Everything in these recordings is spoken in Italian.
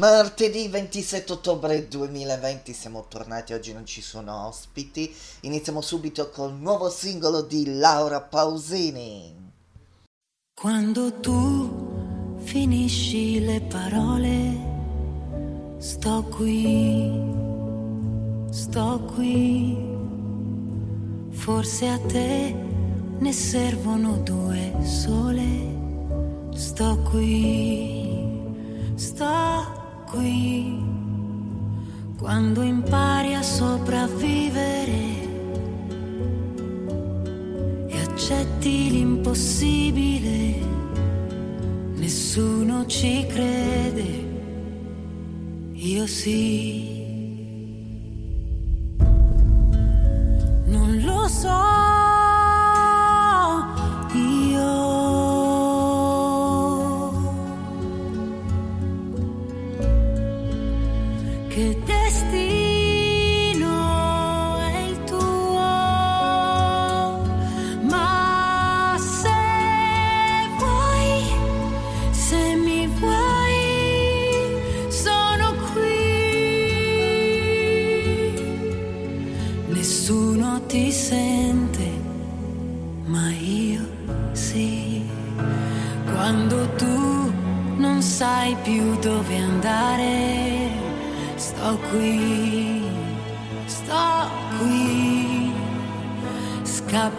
Martedì 27 ottobre 2020 siamo tornati, oggi non ci sono ospiti. Iniziamo subito col nuovo singolo di Laura Pausini. Quando tu finisci le parole, sto qui, sto qui. Forse a te ne servono due sole, sto qui, sto qui qui, quando impari a sopravvivere e accetti l'impossibile, nessuno ci crede, io sì. Non lo so.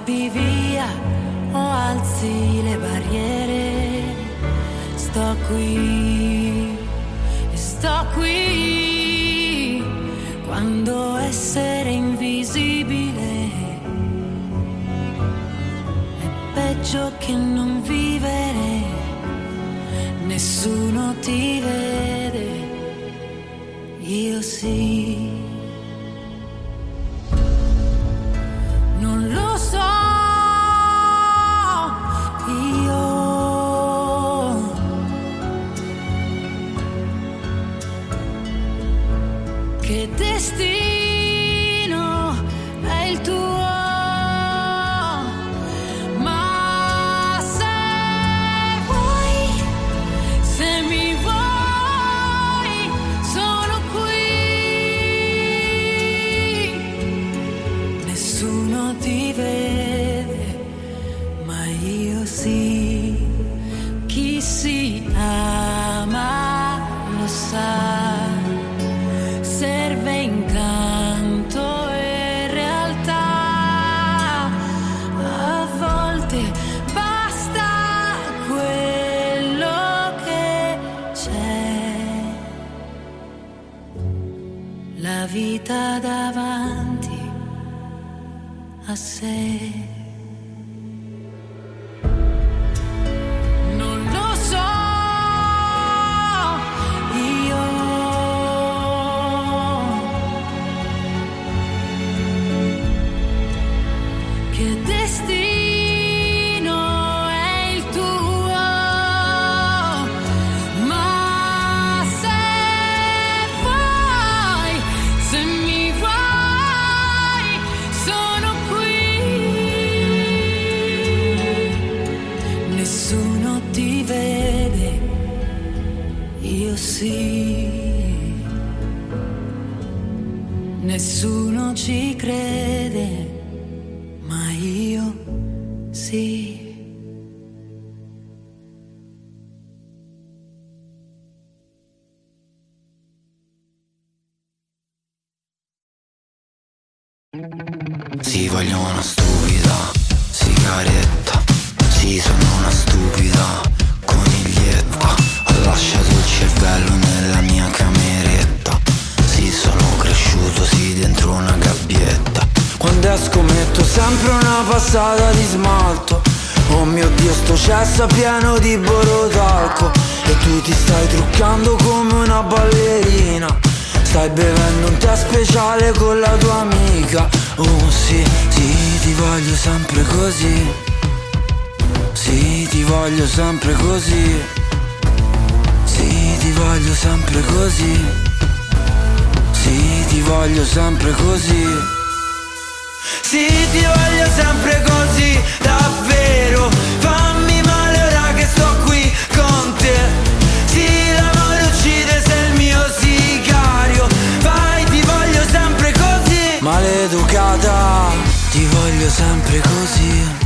Scappi via o alzi le barriere, sto qui, sto qui, quando essere invisibile è peggio che non vivere. Nessuno ti vede, io sì. così. Nessuno ci crede. sempre così. Sì, ti voglio sempre così. Sì, ti voglio sempre così. Sì, ti voglio sempre così, davvero. Fammi male ora che sto qui con te. Sì, l'amore uccide, se il mio sicario. Vai, ti voglio sempre così. Maleducata, ti voglio sempre così.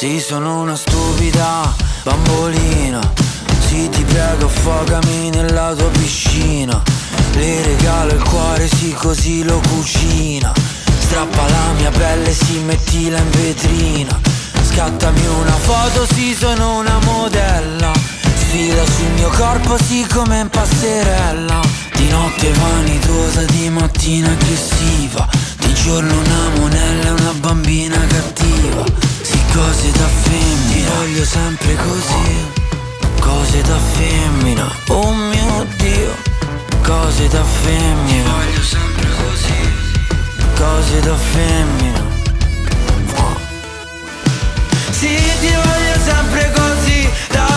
Sì, sono una stupida bambolina. Sì, ti prego, affogami nella tua piscina. Le regalo il cuore, sì, così lo cucina. Strappa la mia pelle, sì, mettila in vetrina. Scattami una foto, sì, sono una modella. Sfila sul mio corpo, sì, come in passerella. Di notte vanitosa, di mattina aggressiva. Di giorno una monella, una bambina cattiva. Sì, cose da femmina. Ti voglio sempre così. Cose da femmina. Oh mio Dio. Cose da femmina. Ti voglio sempre così. Cose da femmina. Sì, ti voglio sempre così. Davvero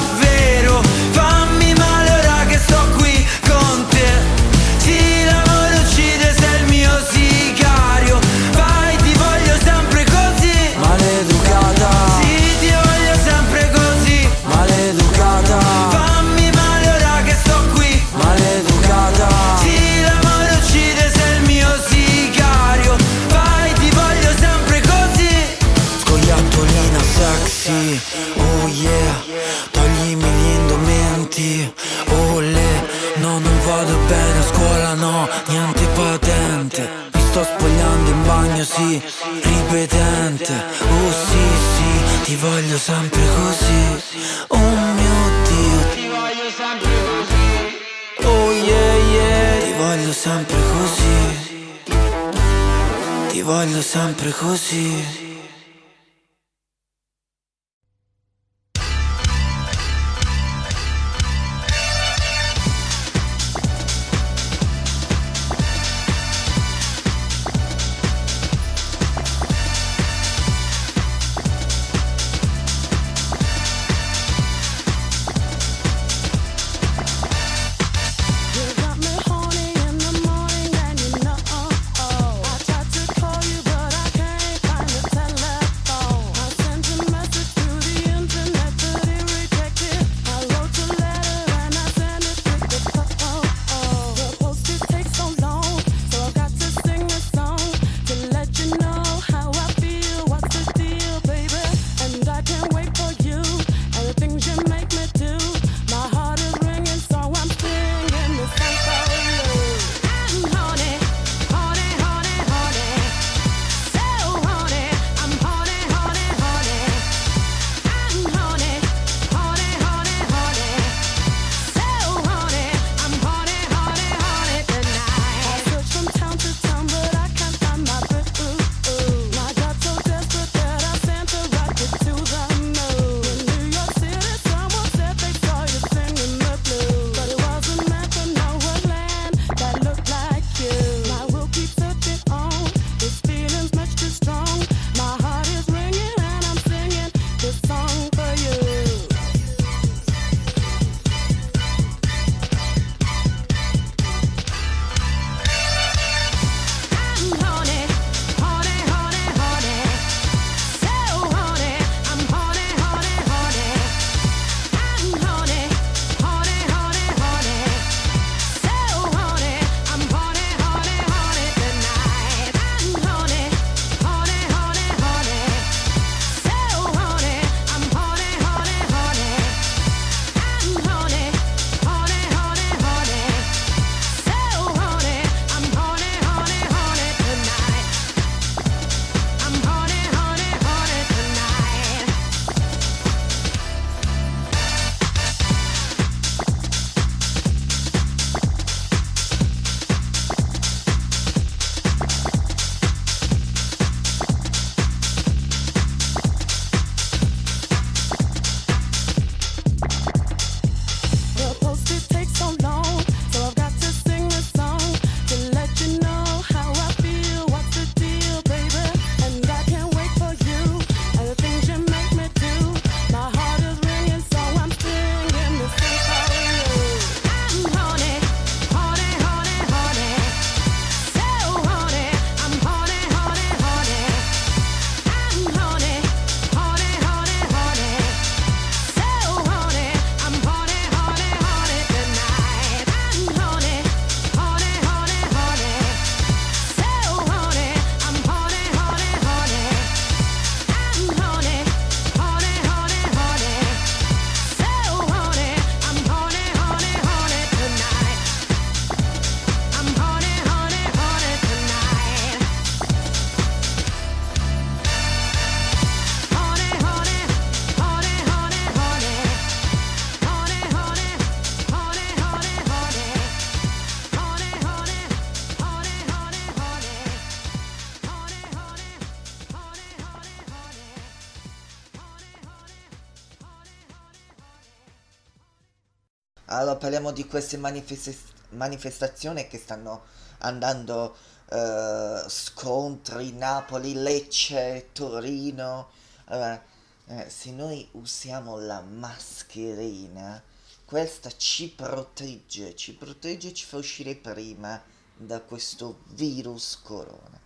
Di queste manifest- manifestazioni che stanno andando eh, scontri Napoli, Lecce, Torino. Allora, eh, se noi usiamo la mascherina, questa ci protegge, ci protegge e ci fa uscire prima da questo virus corona.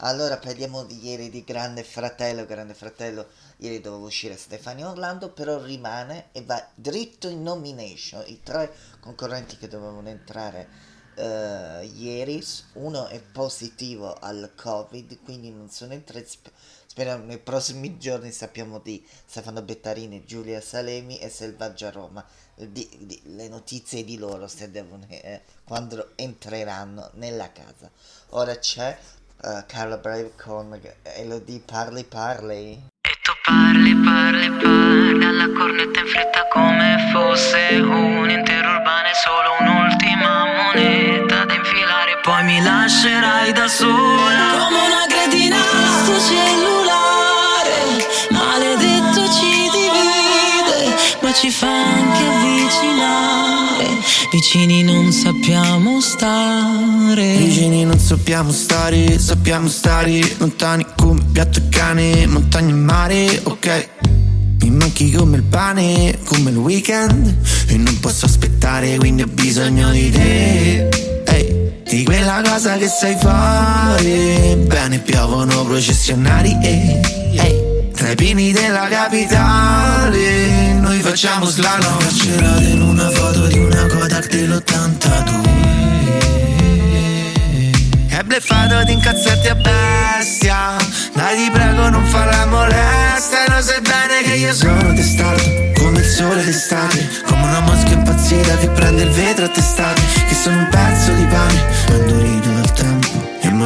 Allora parliamo di ieri di Grande Fratello, Grande Fratello, ieri doveva uscire Stefano Orlando, però rimane e va dritto in nomination. I tre concorrenti che dovevano entrare eh, ieri, uno è positivo al Covid, quindi non sono entrati. sp- Speriamo nei prossimi giorni sappiamo di Stefano Bettarini, Giulia Salemi e Selvaggia Roma. Di- di- le notizie di loro se devono, eh, quando entreranno nella casa. Ora c'è eh, Carla Brave con Elodie Parli Parli. E tu parli, parli, parli alla cornetta in fretta come fosse un intero urbano e solo un'ultima moneta da infilare. Poi mi lascerai da sola. Come una cretina sto cellulare Maledetto ci divide Ma ci fa anche avvicinare Vicini non sappiamo stare. Vicini non sappiamo stare, sappiamo stare. Lontani come gatto e cane, montagna e mare, ok. Mi manchi come il pane, come il weekend. E non posso aspettare, quindi ho bisogno di te. Ehi, di quella cosa che sai fare. Bene, piovono processionari e ehi, Tra i pini della capitale. Noi facciamo slalom. Carcerate in una foto di una Kodak dell'82 è bleffato di incazzarti a bestia. Dai ti prego non fare la molestia. Lo sai bene che io sono testardo Come il sole d'estate. Come una mosca impazzita che prende il vetro a testate Che sono un pezzo di pane Ma indurito dal tempo. E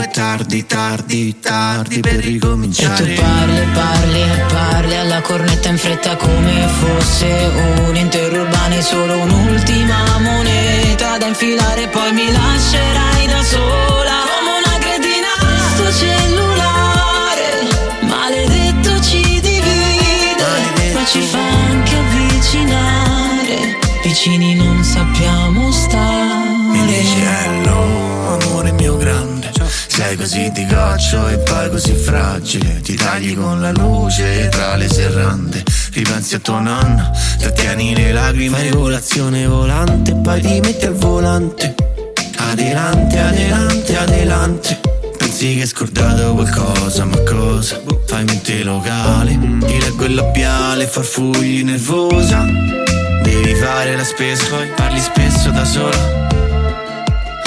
è tardi, tardi, tardi per E tu ricominciare parli, parli e parli alla cornetta in fretta come fosse un intero urbano e solo un'ultima moneta da infilare poi mi lascerai da sola. Come una cretina sto cellulare maledetto ci divide. Ma ci fa anche avvicinare. Vicini non sappiamo Mi dici stare hello, amore mio grande Sei così di goccio e poi così fragile. Ti tagli con la luce tra le serrande. Ripensi a tua nonna, trattieni le lacrime. Fai colazione volante, poi ti metti al volante. Adelante, adelante, adelante. Pensi che hai scordato qualcosa, ma cosa? Fai mente locale, ti leggo il labiale, farfugli nervosa. Devi fare la spesa, poi parli spesso da sola.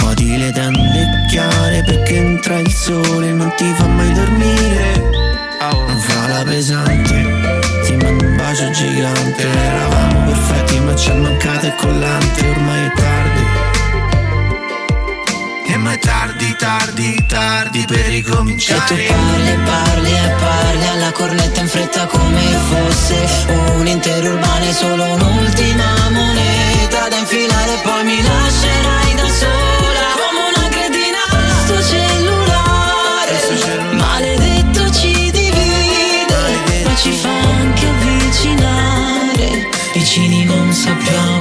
Odi le tende chiare perché entra il sole non ti fa mai dormire. Non fa la pesante, ti mando un bacio gigante. Eravamo perfetti ma ci è mancato il collante Ormai è tardi. E ma è tardi, tardi, tardi per E tu ricominciare. parli, parli e parli alla cornetta in fretta come fosse un intero urbano e solo un'ultima moneta da infilare poi mi lascerai vicini non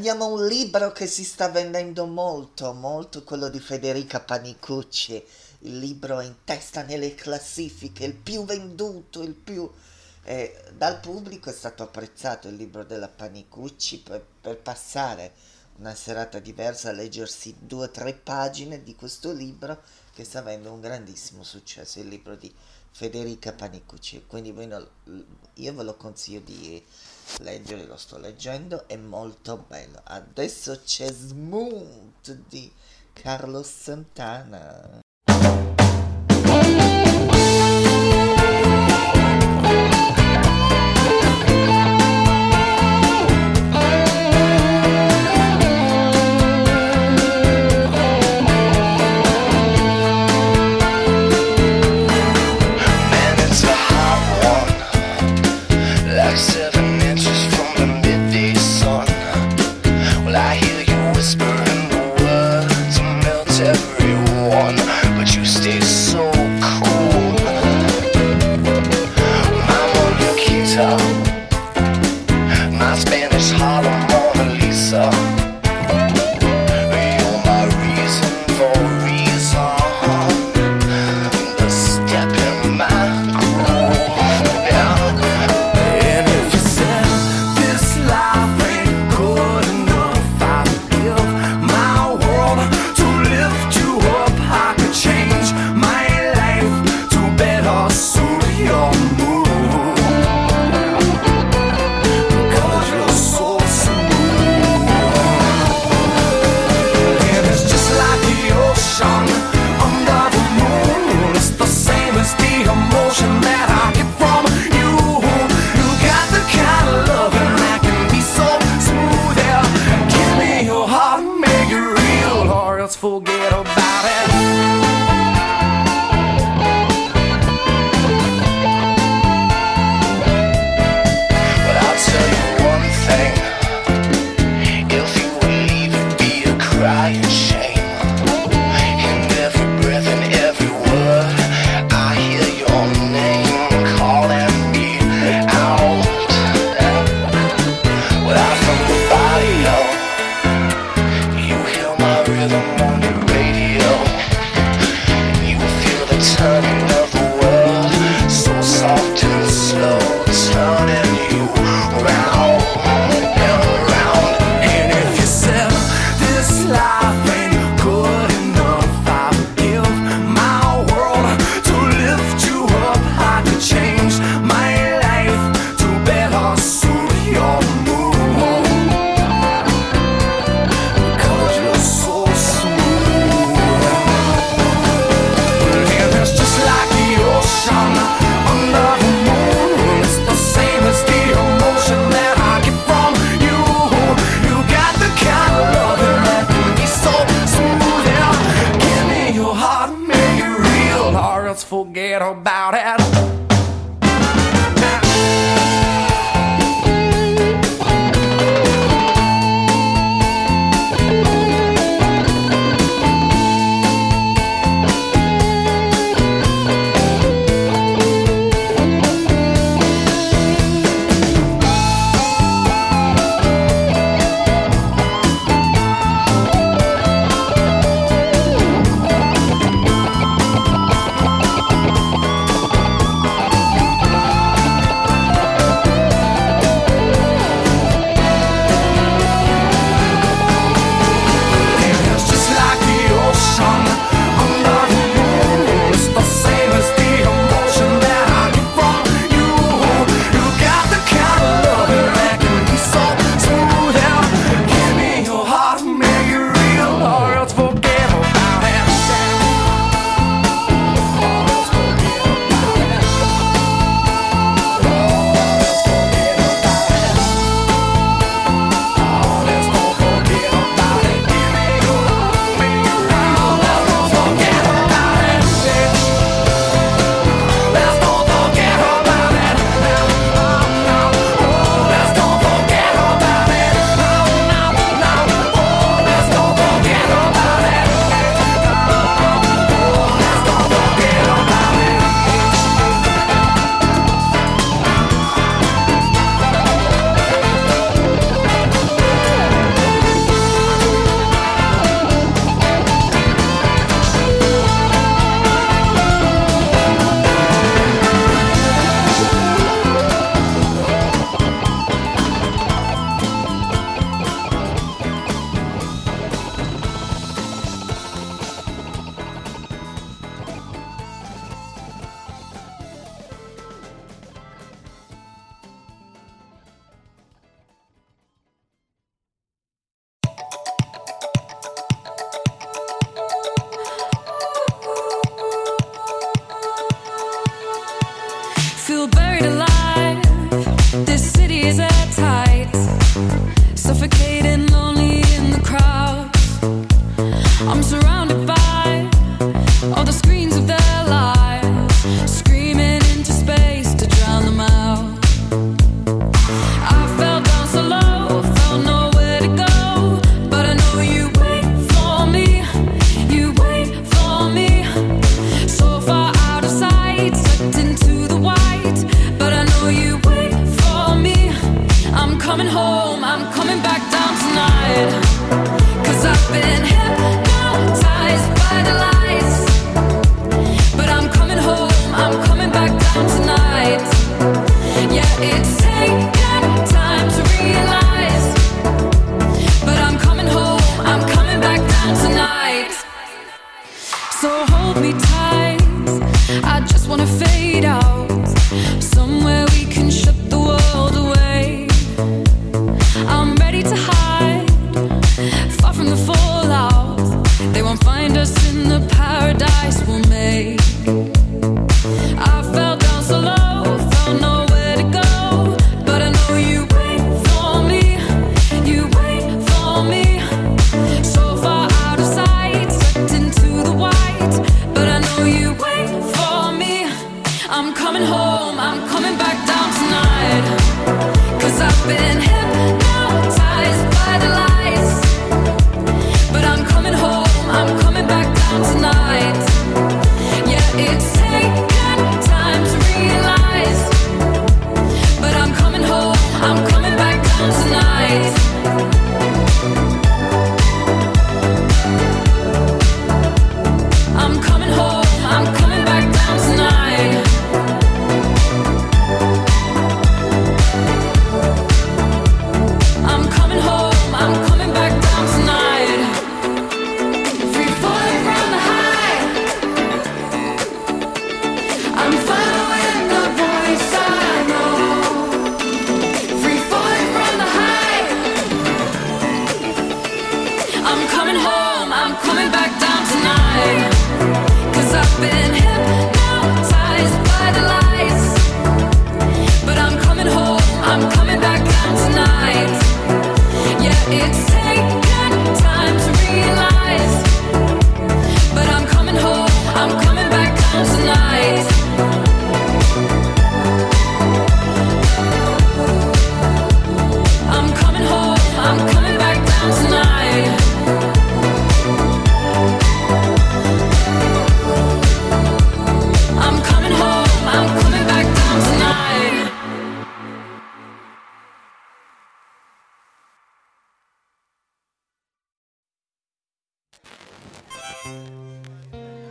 Andiamo a un libro che si sta vendendo molto, molto, quello di Federica Panicucci. Il libro in testa nelle classifiche, il più venduto, il più... Eh, dal pubblico è stato apprezzato il libro della Panicucci per, per passare una serata diversa a leggersi due o tre pagine di questo libro che sta avendo un grandissimo successo, il libro di Federica Panicucci. Quindi io ve lo consiglio di leggere, lo sto leggendo, è molto bello. Adesso c'è Smooth di Carlos Santana.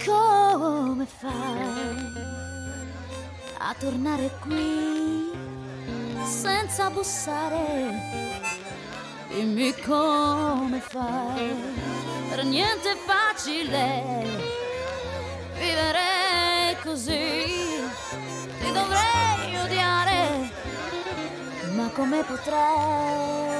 Come fai a tornare qui senza bussare? Dimmi come fai, per niente è facile vivere così, ti dovrei odiare, ma come potrei?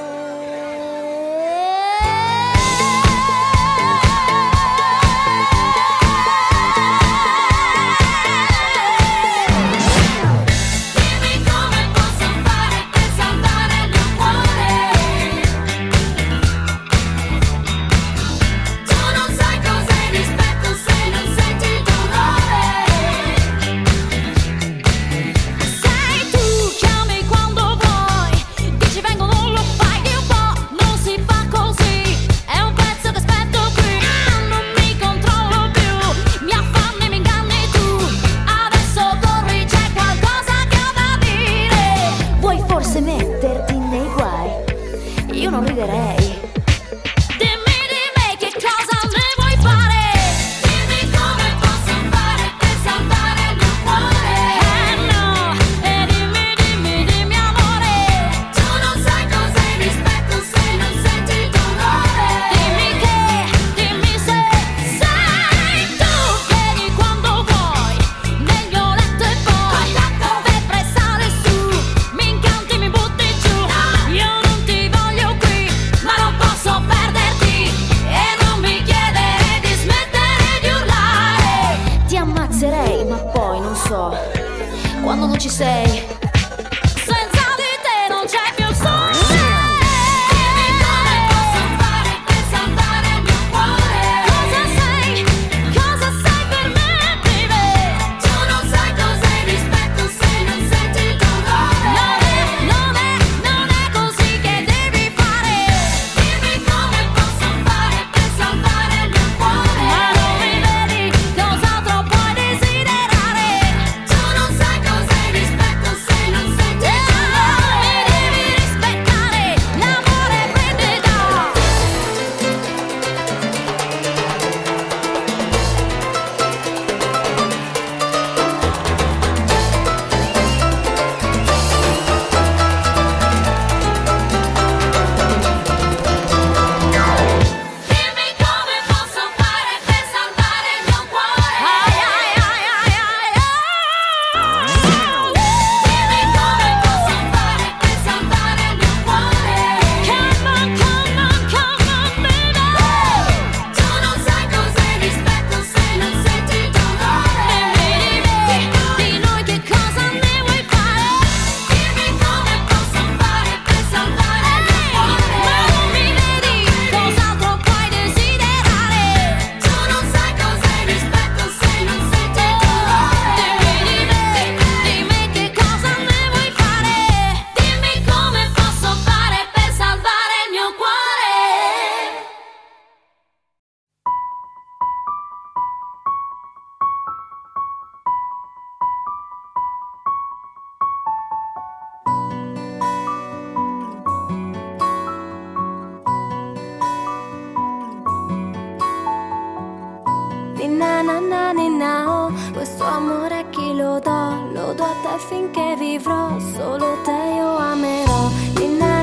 na na na ni nao. Questo amore chi lo do? Lo do a te finché vivrò. Solo te io amerò. Di na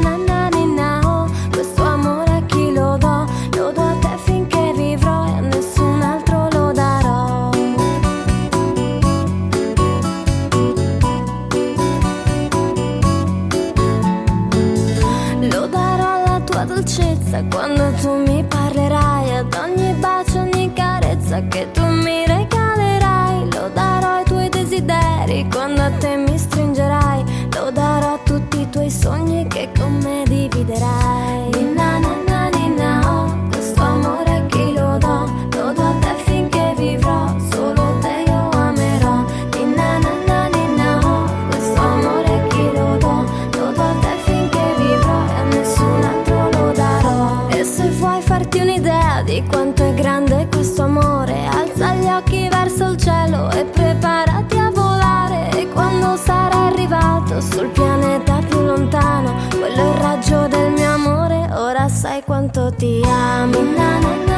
Ay, cuánto te amo, na, na, na.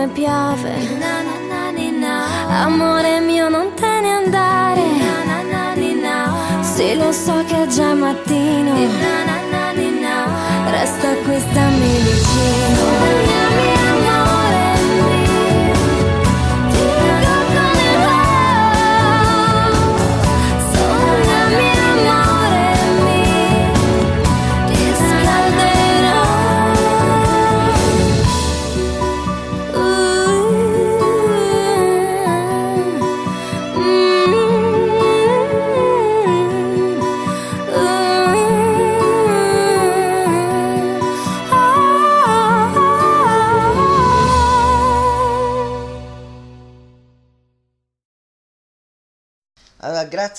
come piove. Amore mio, non te ne andare. Sì, lo so che è già mattino. Resta qui, stammi vicino.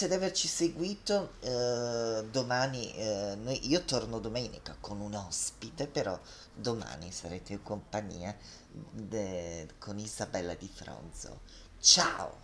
grazie di averci seguito. Eh, domani, eh, noi, io torno domenica con un ospite, però domani sarete in compagnia de, con Isabella Di Fronzo. Ciao!